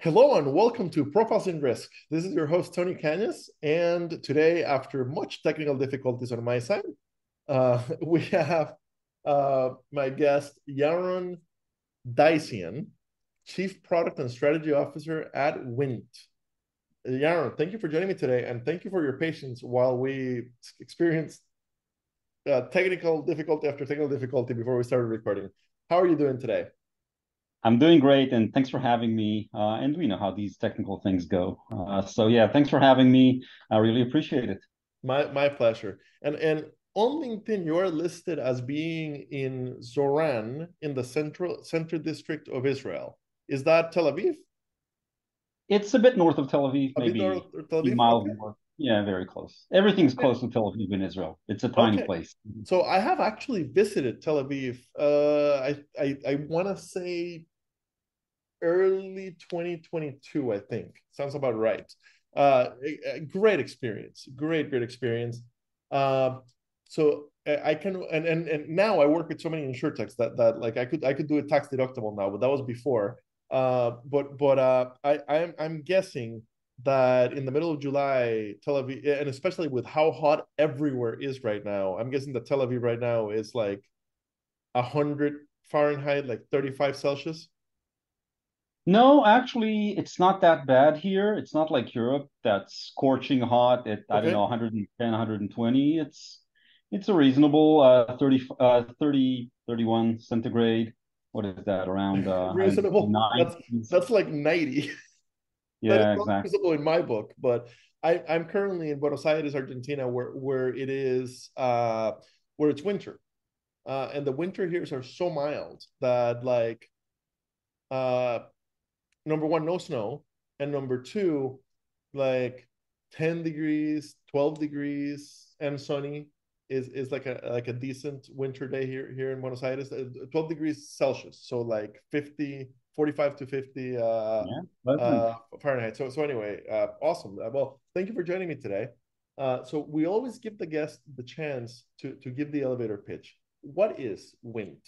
Hello and welcome to Profiles in Risk. This is your host, Tony Cañas. And today, after much technical difficulties on my side, uh, we have uh, my guest, Yaron Dycian, Chief Product and Strategy Officer at Wint. Yaron, thank you for joining me today and thank you for your patience while we experienced uh, technical difficulty after technical difficulty before we started recording. How are you doing today? I'm doing great, and thanks for having me. Uh, and we know how these technical things go. Uh, so yeah, thanks for having me. I really appreciate it. My my pleasure. And and on LinkedIn, you are listed as being in Zoran in the central center district of Israel. Is that Tel Aviv? It's a bit north of Tel Aviv, a maybe north Tel Aviv? miles okay. north. Yeah, very close. Everything's close to Tel Aviv in Israel. It's a tiny okay. place. So I have actually visited Tel Aviv. Uh, I I, I want to say early 2022, I think. Sounds about right. Uh, a, a great experience. Great, great experience. Uh, so I can and, and and now I work with so many insurtechs that that like I could I could do it tax deductible now, but that was before. Uh, but but uh, I I'm I'm guessing that in the middle of July, Tel Aviv, and especially with how hot everywhere is right now, I'm guessing that Tel Aviv right now is like a hundred Fahrenheit, like 35 Celsius. No, actually, it's not that bad here. It's not like Europe that's scorching hot at. I don't know, 110, 120. It's it's a reasonable uh 30 uh 30 31 centigrade. What is that around uh reasonable? That's, that's like 90. Yeah, exactly. reasonable in my book, but I, I'm currently in Buenos Aires, Argentina, where where it is uh where it's winter. Uh, and the winter here are so mild that like uh number one no snow and number two like 10 degrees 12 degrees and sunny is is like a like a decent winter day here here in Buenos Aires. Uh, 12 degrees Celsius, so like 50, 45 to 50 uh, yeah, uh, Fahrenheit. So so anyway, uh, awesome. Uh, well, thank you for joining me today. Uh, so we always give the guest the chance to to give the elevator pitch. What is WINT?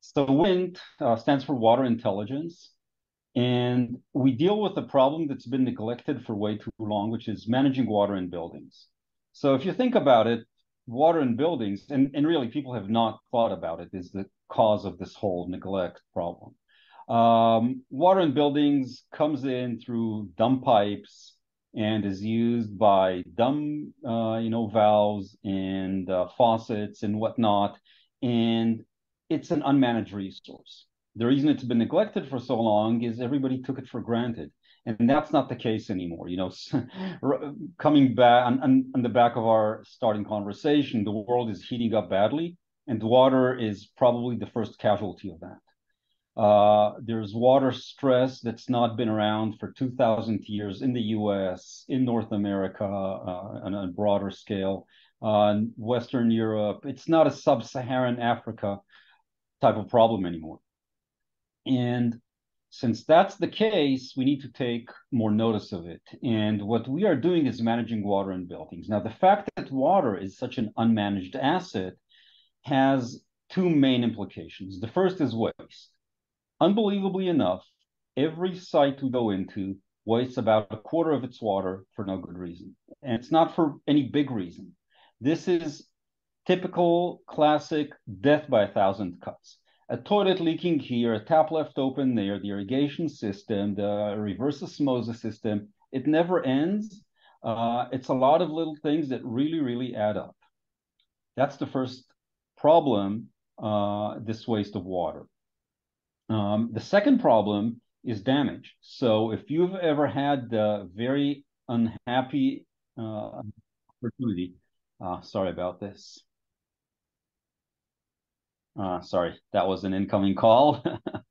So WINT stands for Water Intelligence. And we deal with a problem that's been neglected for way too long, which is managing water in buildings. So if you think about it, water in buildings, and, and really people have not thought about it, is the cause of this whole neglect problem. Um, water in buildings comes in through dump pipes and is used by dumb, uh, you know, valves and uh, faucets and whatnot. And it's an unmanaged resource. The reason it's been neglected for so long is everybody took it for granted. And that's not the case anymore. You know, coming back on, on, on the back of our starting conversation, the world is heating up badly, and water is probably the first casualty of that. Uh, there's water stress that's not been around for 2,000 years in the US, in North America, uh, on a broader scale, uh, Western Europe. It's not a sub Saharan Africa type of problem anymore. And since that's the case, we need to take more notice of it. And what we are doing is managing water in buildings. Now, the fact that water is such an unmanaged asset has two main implications. The first is waste. Unbelievably enough, every site we go into wastes about a quarter of its water for no good reason. And it's not for any big reason. This is typical, classic death by a thousand cuts a toilet leaking here, a tap left open there, the irrigation system, the reverse osmosis system. It never ends. Uh, it's a lot of little things that really, really add up. That's the first problem, uh, this waste of water. Um, the second problem is damage. So if you've ever had the very unhappy uh, opportunity, uh, sorry about this. Uh, sorry, that was an incoming call.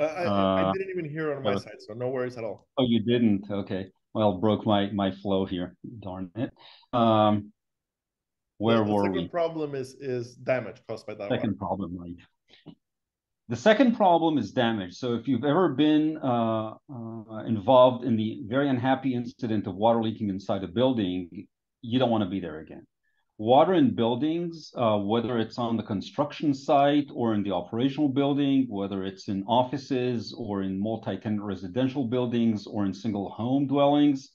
I, I, I, uh, didn't even hear it on my side, so no worries at all. Oh, you didn't? Okay. Well, broke my my flow here. Darn it. Um, where the, the were second problem is is damage caused by that. Second water. problem, right? The second problem is damage. So if you've ever been uh, uh, involved in the very unhappy incident of water leaking inside a building, you don't want to be there again. Water in buildings, uh, whether it's on the construction site or in the operational building, whether it's in offices or in multi-tenant residential buildings or in single home dwellings,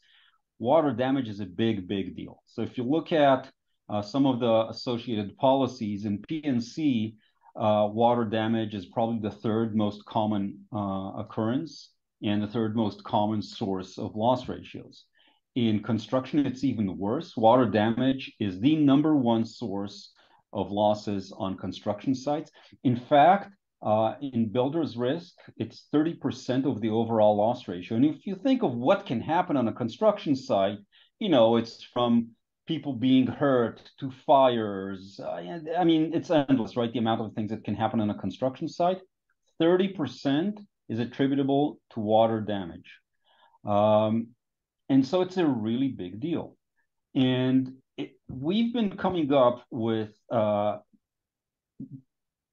water damage is a big, big deal. So if you look at uh, some of the associated policies in P&C, uh, water damage is probably the third most common uh, occurrence and the third most common source of loss ratios. In construction, it's even worse. Water damage is the number one source of losses on construction sites. In fact, uh, in builder's risk, it's 30% of the overall loss ratio. And if you think of what can happen on a construction site, you know, it's from people being hurt to fires. Uh, I mean, it's endless, right? The amount of things that can happen on a construction site. 30% is attributable to water damage. Um, and so it's a really big deal. And it, we've been coming up with uh,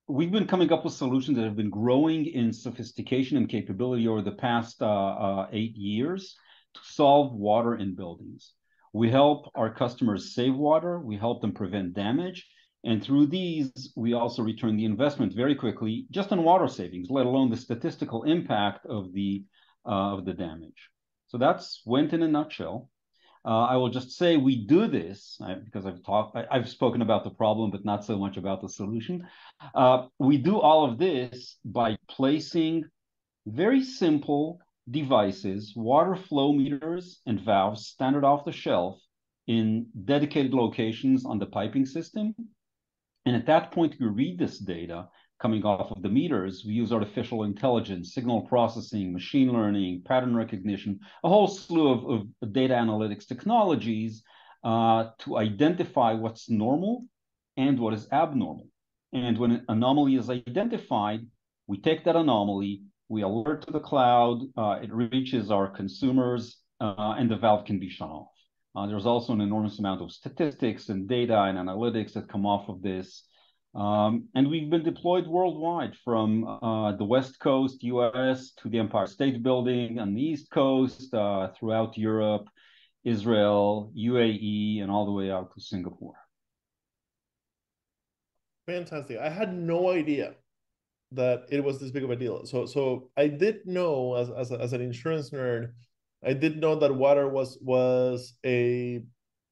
we've been coming up with solutions that have been growing in sophistication and capability over the past uh, uh, eight years to solve water in buildings. We help our customers save water, we help them prevent damage, and through these, we also return the investment very quickly, just on water savings, let alone the statistical impact of the uh, of the damage. So that's Wint in a nutshell. Uh, I will just say we do this I, because I've talked, I, have spoken about the problem, but not so much about the solution. Uh, we do all of this by placing very simple devices, water flow meters and valves, standard off the shelf, in dedicated locations on the piping system. And at that point, we read this data coming off of the meters, we use artificial intelligence, signal processing, machine learning, pattern recognition, a whole slew of, of data analytics technologies uh, to identify what's normal and what is abnormal. And when an anomaly is identified, we take that anomaly, we alert to the cloud, uh, it reaches our consumers, uh, and the valve can be shut off. Uh, there's also an enormous amount of statistics and data and analytics that come off of this. Um, and we've been deployed worldwide from uh, the West Coast, US, to the Empire State Building on the East Coast, uh, throughout Europe, Israel, UAE, and all the way out to Singapore. Fantastic. I had no idea that it was this big of a deal. So, so I did know as, as, as an insurance nerd, I did know that water was was a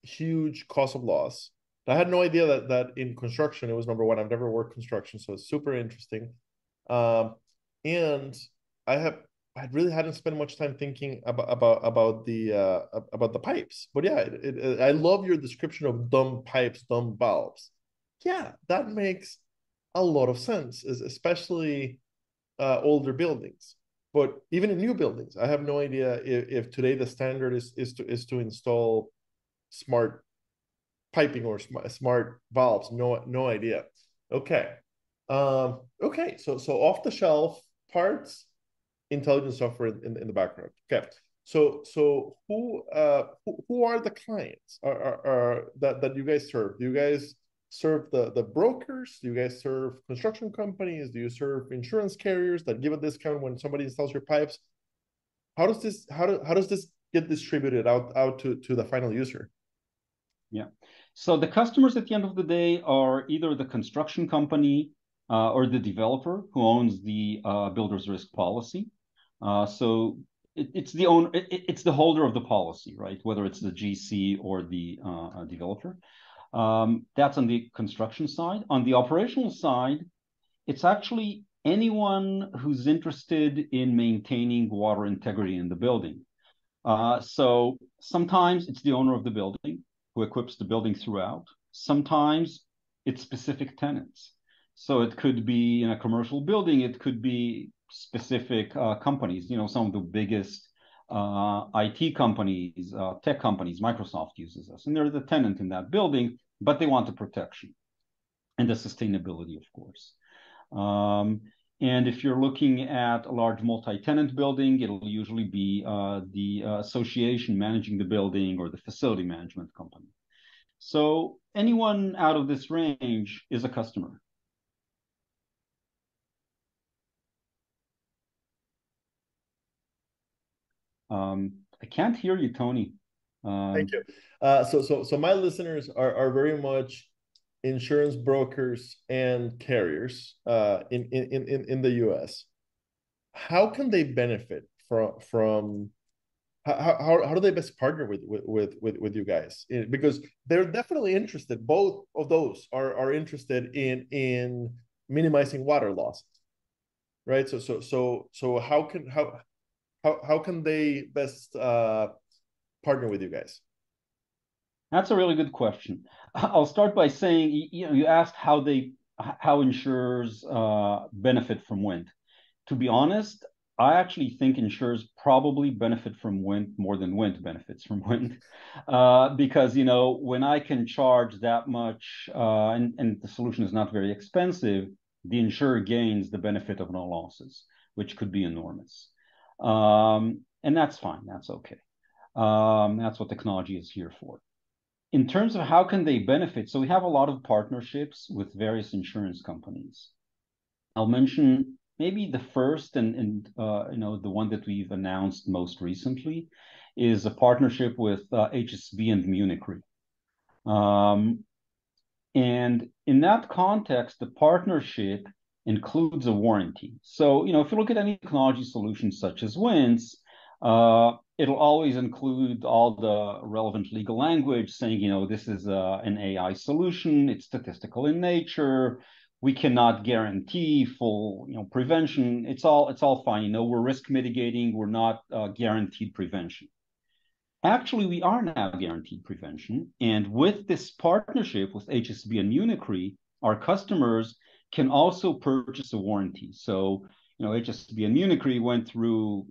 huge cause of loss I had no idea that that in construction it was number one. I've never worked construction, so it's super interesting. Um, and I have I really hadn't spent much time thinking about about about the uh, about the pipes. But yeah, it, it, I love your description of dumb pipes, dumb valves. Yeah, that makes a lot of sense, especially uh, older buildings. But even in new buildings, I have no idea if, if today the standard is is to is to install smart piping or sm- smart valves. No, no idea. Okay. Um, okay. So, so off the shelf parts, intelligent software in, in the background. Okay. So, so who, uh, who, who are the clients are, are, are that, that you guys serve? Do you guys serve the, the brokers? Do you guys serve construction companies? Do you serve insurance carriers that give a discount when somebody installs your pipes? How does this, how, do, how does this get distributed out, out to, to the final user? Yeah. So the customers at the end of the day are either the construction company uh, or the developer who owns the uh, builder's risk policy. Uh, so it, it's the owner, it, it's the holder of the policy, right? Whether it's the GC or the uh, developer. Um, that's on the construction side. On the operational side, it's actually anyone who's interested in maintaining water integrity in the building. Uh, so sometimes it's the owner of the building who equips the building throughout. Sometimes it's specific tenants. So it could be in a commercial building, it could be specific uh, companies, you know, some of the biggest uh, IT companies, uh, tech companies, Microsoft uses us, and they're the tenant in that building, but they want the protection and the sustainability, of course. Um, and if you're looking at a large multi-tenant building, it'll usually be uh, the uh, association managing the building or the facility management company. So anyone out of this range is a customer. Um, I can't hear you, Tony. Um, Thank you. Uh, so, so, so my listeners are are very much insurance brokers and carriers uh, in, in in in the U.S. How can they benefit from from how, how, how do they best partner with with with with you guys? Because they're definitely interested. Both of those are are interested in in minimizing water loss right? So so so so how can how how, how can they best uh partner with you guys that's a really good question i'll start by saying you know you asked how they how insurers uh, benefit from Wint to be honest I actually think insurers probably benefit from Wint more than Wint benefits from Wint, uh, because you know when I can charge that much uh, and, and the solution is not very expensive, the insurer gains the benefit of no losses, which could be enormous, um, and that's fine. That's okay. Um, that's what technology is here for. In terms of how can they benefit, so we have a lot of partnerships with various insurance companies. I'll mention maybe the first and, and uh, you know the one that we've announced most recently is a partnership with uh, HSB and Munich Re. Um, and in that context, the partnership includes a warranty. So, you know, if you look at any technology solutions such as WINT's, uh, it'll always include all the relevant legal language saying, you know, this is uh, an AI solution, it's statistical in nature, we cannot guarantee full you know prevention. It's all it's all fine. You know we're risk mitigating. We're not uh, guaranteed prevention. Actually we are now guaranteed prevention. And with this partnership with hsb and munich re our customers can also purchase a warranty. So you know hsb and munich re went through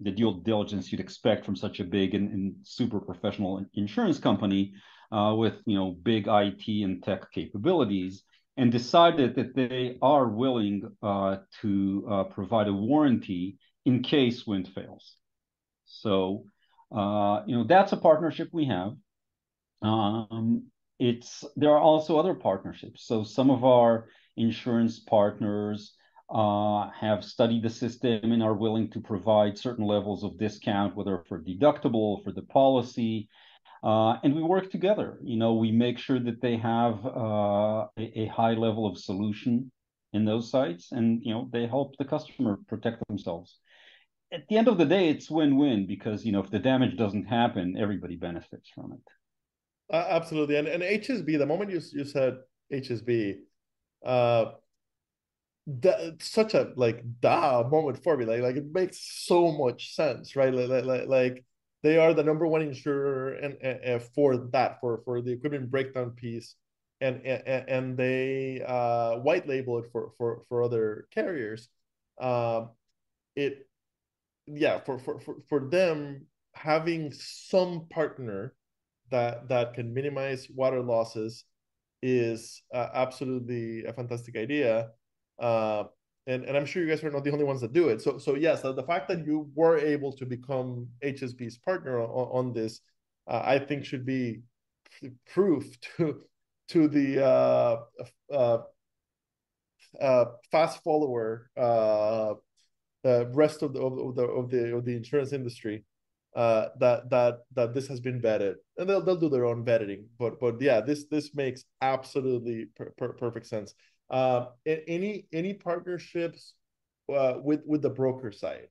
the due diligence you'd expect from such a big and, and super professional insurance company uh, with you know big it and tech capabilities and decided that they are willing uh, to uh, provide a warranty in case Wint fails. So, uh, you know, that's a partnership we have. Um, it's there are also other partnerships. So some of our insurance partners have studied the system and are willing to provide certain levels of discount, whether for deductible, for the policy, uh, and we work together. You know, we make sure that they have uh, a, a, high level of solution in those sites, and you know, they help the customer protect themselves. At the end of the day, it's win-win because you know, if the damage doesn't happen, everybody benefits from it. Uh, absolutely, and and HSB. The moment you you said HSB, uh, that such a like da moment for me. Like like it makes so much sense, right? Like like like they are the number one insurer and, and, for that for for the equipment breakdown piece and and, and they uh, white label it for for for other carriers um, it yeah for, for for for them having some partner that that can minimize water losses is uh, absolutely a fantastic idea uh, and, and I'm sure you guys are not the only ones that do it. So so yes, the fact that you were able to become HSB's partner on, on this, uh, I think should be proof to to the uh, uh, uh, fast follower uh, rest of the of the of the of the insurance industry uh, that that that this has been vetted, and they'll they'll do their own vetting. But but yeah, this this makes absolutely per, per, perfect sense. Uh, any any partnerships uh, with with the broker side?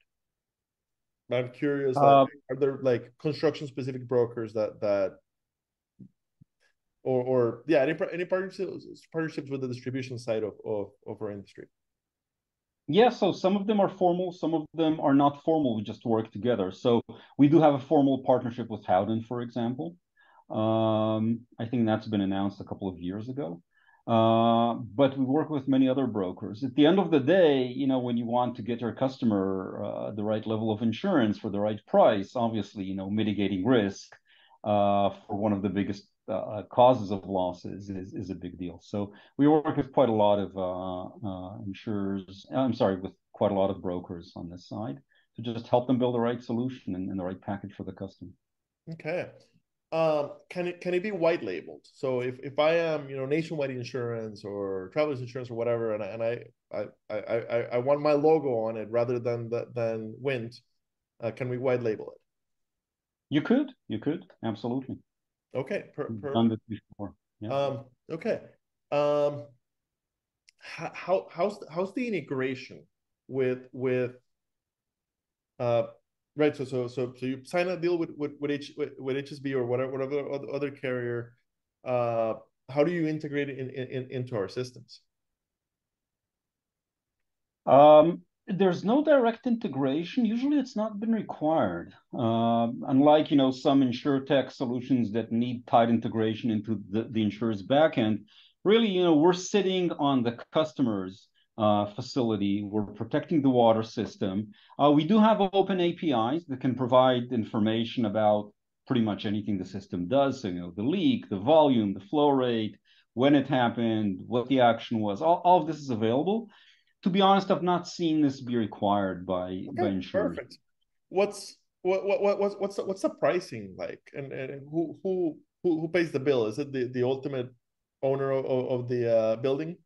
I'm curious. Uh, are there like construction specific brokers that that or or yeah any any partnerships partnerships with the distribution side of of, of our industry? Yeah, so some of them are formal, some of them are not formal. We just work together. So we do have a formal partnership with Howden, for example. Um, I think that's been announced a couple of years ago. Uh, but we work with many other brokers. At the end of the day, you know, when you want to get your customer uh, the right level of insurance for the right price, obviously, you know, mitigating risk uh, for one of the biggest uh, causes of losses is, is a big deal. So we work with quite a lot of uh, uh, insurers. I'm sorry, with quite a lot of brokers on this side to just help them build the right solution and, and the right package for the customer. Okay um, can it can it be white labeled? So if, if I am you know nationwide insurance or travelers insurance or whatever, and I, and I I, I, I want my logo on it rather than the, than Wint, uh, can we white label it? You could, you could, absolutely. Okay, per, per, done this before. Yeah. um, okay. Um, how how's how's the integration with with uh right? So so so so you sign a deal with with with, H, with, with HSB or whatever whatever other, carrier. Uh, how do you integrate it in, in into our systems? Um, there's no direct integration. Usually, it's not been required. Um, unlike you know some insurtech solutions that need tight integration into the, the insurer's backend, really, you know, we're sitting on the customer's uh, facility. We're protecting the water system. Uh, we do have open APIs that can provide information about pretty much anything the system does. So, you know, the leak, the volume, the flow rate, when it happened, what the action was. All, all of this is available to be honest, I've not seen this be required by okay, by insurers. Perfect. What's what what what what's the, what's the pricing like, and, and who who who who pays the bill? Is it the the ultimate owner of, of the uh, building?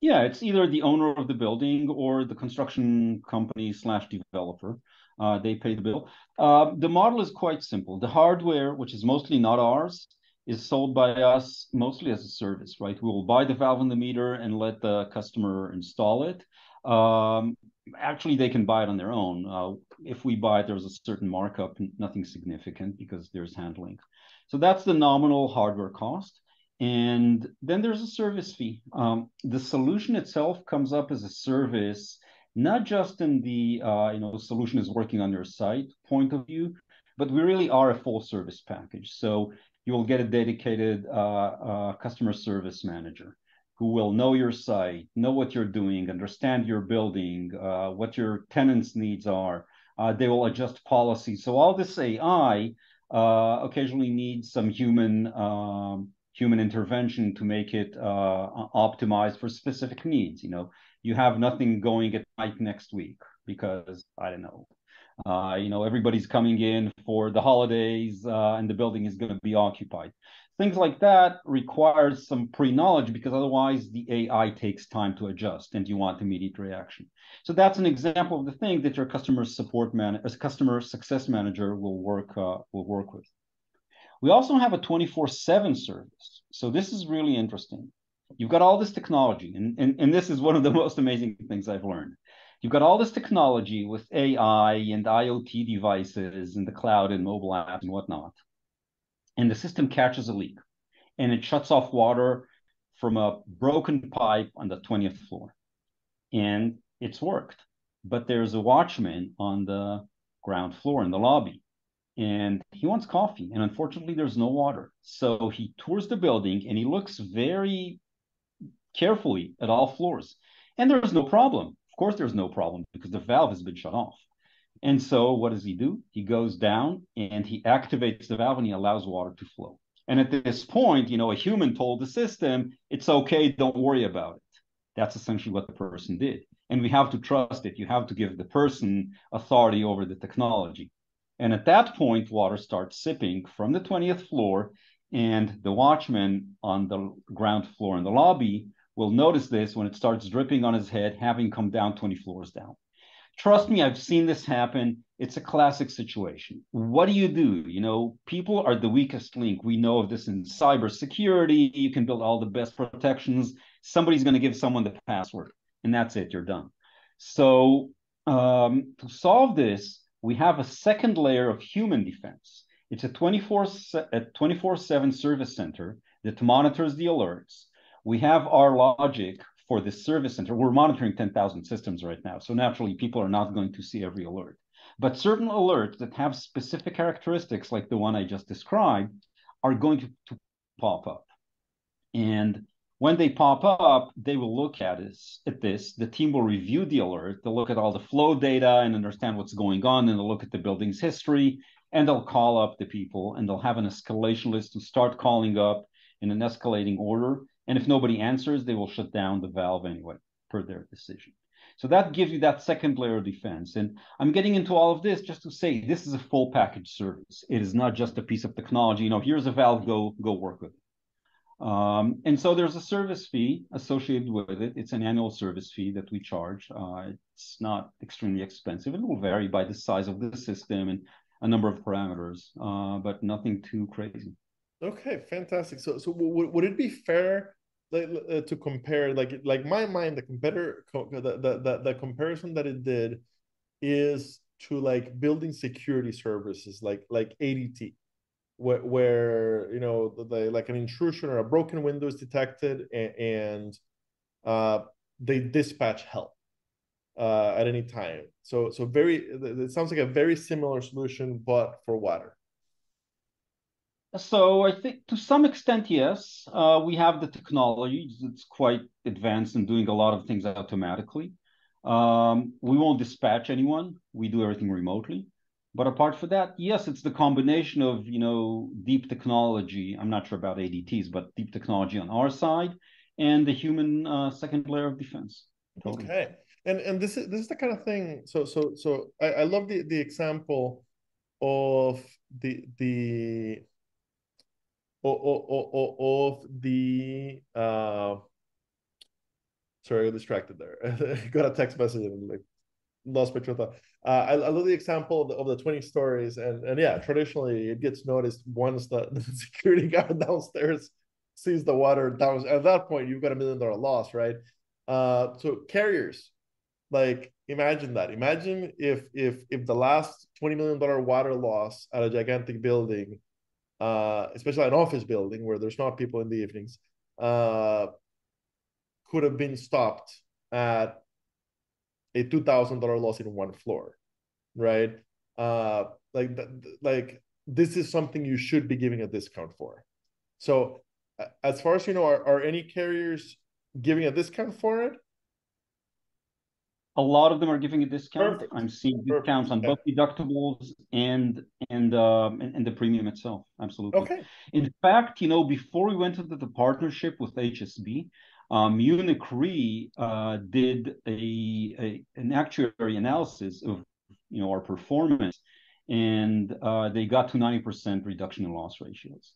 Yeah, it's either the owner of the building or the construction company slash developer. Uh, they pay the bill. Uh, the model is quite simple. The hardware, which is mostly not ours, is sold by us mostly as a service, right? We will buy the valve and the meter and let the customer install it. Um, actually, they can buy it on their own. Uh, if we buy it, there's a certain markup, nothing significant because there's handling. So that's the nominal hardware cost. And then there's a service fee. Um, the solution itself comes up as a service, not just in the uh, you know solution is working on your site point of view, but we really are a full service package. So you will get a dedicated uh, uh, customer service manager who will know your site, know what you're doing, understand your building, uh, what your tenants' needs are. Uh, they will adjust policies. So all this AI uh, occasionally needs some human um, human intervention to make it uh, optimized for specific needs. You know, you have nothing going at night next week because I don't know uh, you know, everybody's coming in for the holidays uh, and the building is going to be occupied. Things like that requires some pre-knowledge because otherwise the AI takes time to adjust and you want immediate reaction. So that's an example of the thing that your customer support man, as customer success manager will work uh, will work with. We also have a 24/7 service. So this is really interesting. You've got all this technology, and, and, and this is one of the most amazing things I've learned. You've got all this technology with AI and IoT devices in the cloud and mobile apps and whatnot. And the system catches a leak and it shuts off water from a broken pipe on the 20th floor. And it's worked. But there's a watchman on the ground floor in the lobby and he wants coffee. And unfortunately, there's no water. So he tours the building and he looks very carefully at all floors. And there's no problem Of course, there's no problem because the valve has been shut off. And so, what does he do? He goes down and he activates the valve and he allows water to flow. And at this point, you know, a human told the system, it's okay, don't worry about it. That's essentially what the person did. And we have to trust it. You have to give the person authority over the technology. And at that point, water starts sipping from the 20th floor, and the watchman on the ground floor in the lobby will notice this when it starts dripping on his head, having come down 20 floors down. Trust me, I've seen this happen. It's a classic situation. What do you do? You know, people are the weakest link. We know of this in cybersecurity. You can build all the best protections. Somebody's going to give someone the password, and that's it. You're done. So, um, to solve this, we have a second layer of human defense. It's a 24 a 24/7 service center that monitors the alerts we have our logic for this service center. We're monitoring 10,000 systems right now. So naturally, people are not going to see every alert. But certain alerts that have specific characteristics, like the one I just described, are going to, to pop up. And when they pop up, they will look at this, at this. The team will review the alert. They'll look at all the flow data and understand what's going on, and they'll look at the building's history, and they'll call up the people, and they'll have an escalation list to start calling up in an escalating order and if nobody answers, they will shut down the valve anyway, per their decision. So that gives you that second layer of defense. And I'm getting into all of this just to say this is a full package service. It is not just a piece of technology. You know, here's a valve, go go work with it. Um, and so there's a service fee associated with it. It's an annual service fee that we charge. Uh, it's not extremely expensive. It will vary by the size of the system and a number of parameters, uh, but nothing too crazy. Okay, fantastic. So, so w- would it be fair like, uh, to compare, like, like my mind, the competitor, the, the the the comparison that it did is to like building security services, like like ADT, where, where you know the, the, like an intrusion or a broken window is detected and, and uh, they dispatch help uh, at any time. So so very it sounds like a very similar solution, but for water. So I think to some extent, yes, uh, we have the technology. It's quite advanced in doing a lot of things automatically. Um, we won't dispatch anyone. We do everything remotely. But apart from that, yes, it's the combination of you know deep technology. I'm not sure about ADTs, but deep technology on our side and the human uh, second layer of defense. Totally. Okay, and and this is this is the kind of thing. So so so I, I love the the example of the the of the uh sorry, I got distracted there. got a text message and like lost my thought. Uh, I, I love the example of the, of the 20 stories and and yeah, traditionally it gets noticed once the, the security guard downstairs sees the water down. At that point, you've got a million dollar loss, right? Uh, so carriers, like imagine that. Imagine if if if the last 20 million dollar water loss at a gigantic building uh, especially an office building where there's not people in the evenings, uh, could have been stopped at a two thousand dollar loss in one floor, right? Uh, like like this is something you should be giving a discount for. So, as far as you know, are, are any carriers giving a discount for it? a lot of them are giving a discount. Perfect. I'm seeing discounts on both deductibles and and, um, and, and the premium itself. Absolutely. Okay. In fact, you know, before we went into the partnership with HSB, um, Munich Re uh, did a, a, an actuary analysis of you know our performance, and uh, they got to ninety percent reduction in loss ratios.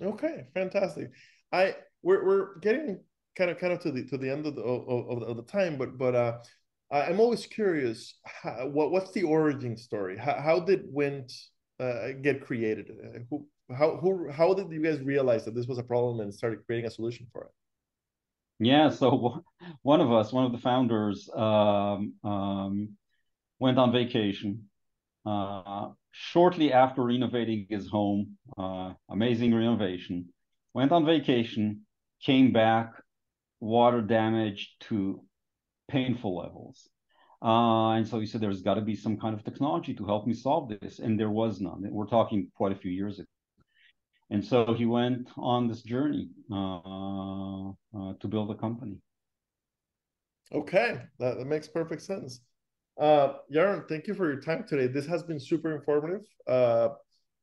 Okay, fantastic. I we're we're getting kind of kind of to the to the end of the of, of the time, but but uh, I'm always curious. How, what what's the origin story? How how did Wint uh, get created? Uh, who how who how did you guys realize that this was a problem and started creating a solution for it? Yeah, so one of us, one of the founders, um, um, went on vacation uh, shortly after renovating his home. Uh, amazing renovation. Went on vacation, came back, water damage to painful levels. Uh, and so he said, there's got to be some kind of technology to help me solve this. And there was none. We're talking quite a few years ago. And so he went on this journey uh, uh, to build a company. Okay, that, that makes perfect sense. Uh, Yaron, thank you for your time today. This has been super informative. Uh,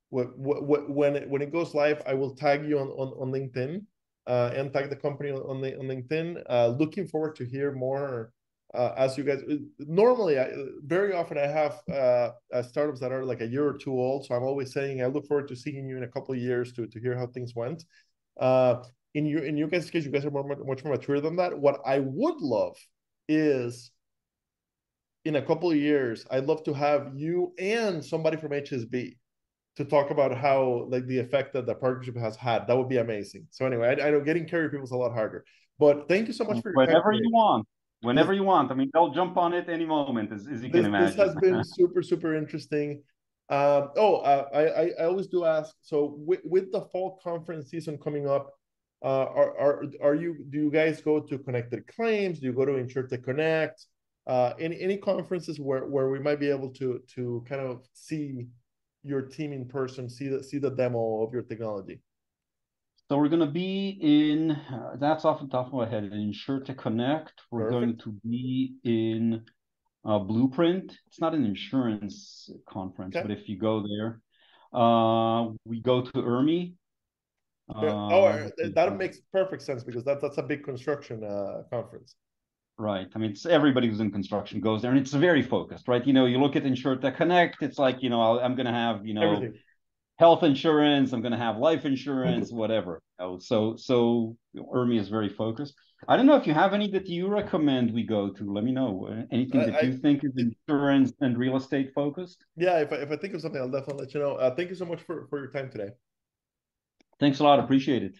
what, what, when it, when it goes live, I will tag you on, on, on LinkedIn uh, and tag the company on, the, on LinkedIn. Uh, looking forward to hear more uh, as you guys. Normally, I, very often I have uh, uh, startups that are like a year or two old, so I'm always saying I look forward to seeing you in a couple of years to to hear how things went. Uh, in your in your guys' case, you guys are more, much more mature than that. What I would love is in a couple of years, I'd love to have you and somebody from HSB to talk about how like the effect that the partnership has had. That would be amazing. So anyway, I, I know getting carrier people is a lot harder. But thank you so much for your whenever you want. Whenever you want. I mean, they'll jump on it any moment, as, as you this, can imagine. This has been super, super interesting. Um, oh, uh, I, I always do ask. So with, with the fall conference season coming up, uh, are are are you do you guys go to connected claims? Do you go to InsurTech Connect? Uh, any any conferences where where we might be able to to kind of see your team in person, see the see the demo of your technology? So we're going to be in. Uh, that's off the top of my head. In InsurTech Connect, we're Perfect. going to be in uh, Blueprint. It's not an insurance conference, okay. but if you go there, uh, we go to IRMI. oh, uh, that makes perfect sense because that, that's a big construction uh, conference. Right. I mean, it's everybody who's in construction goes there, and it's very focused, right? You know, you look at InsurTech Connect, it's like, you know, I'm going to have, you know, Everything. Health insurance. I'm going to have life insurance, whatever. Oh, so so IRMI is very focused. I don't know if you have any that you recommend we go to. Let me know anything that I, you think is insurance and real estate focused. Yeah, if I, if I think of something, I'll definitely let you know. Uh, thank you so much for for your time today. Thanks a lot. Appreciate it.